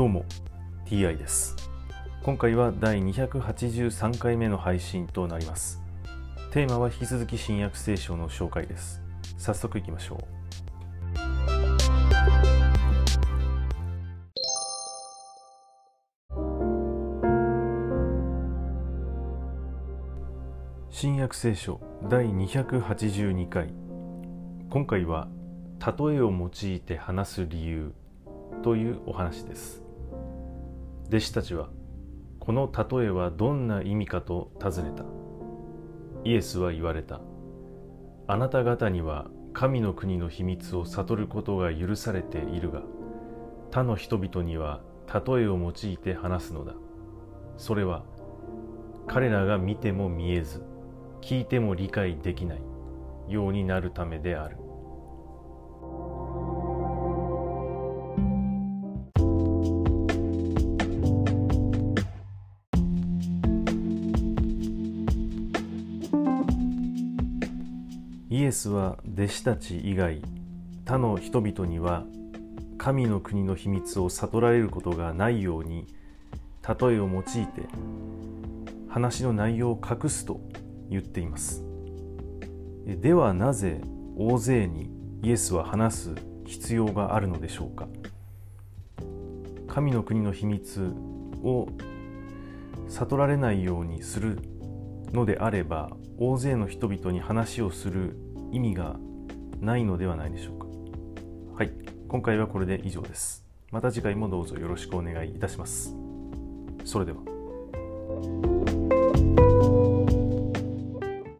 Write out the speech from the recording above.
どうも TI です。今回は第283回目の配信となります。テーマは引き続き新約聖書の紹介です。早速いきましょう。新約聖書第282回。今回は例えを用いて話す理由というお話です。弟子たちはこの例えはどんな意味かと尋ねた。イエスは言われた。あなた方には神の国の秘密を悟ることが許されているが他の人々には例えを用いて話すのだ。それは彼らが見ても見えず聞いても理解できないようになるためである。イエスは弟子たち以外他の人々には神の国の秘密を悟られることがないように例えを用いて話の内容を隠すと言っています。ではなぜ大勢にイエスは話す必要があるのでしょうか。神の国の秘密を悟られないようにするのであれば大勢の人々に話をする意味がないのではないでしょうか。はい。今回はこれで以上です。また次回もどうぞよろしくお願いいたします。それでは。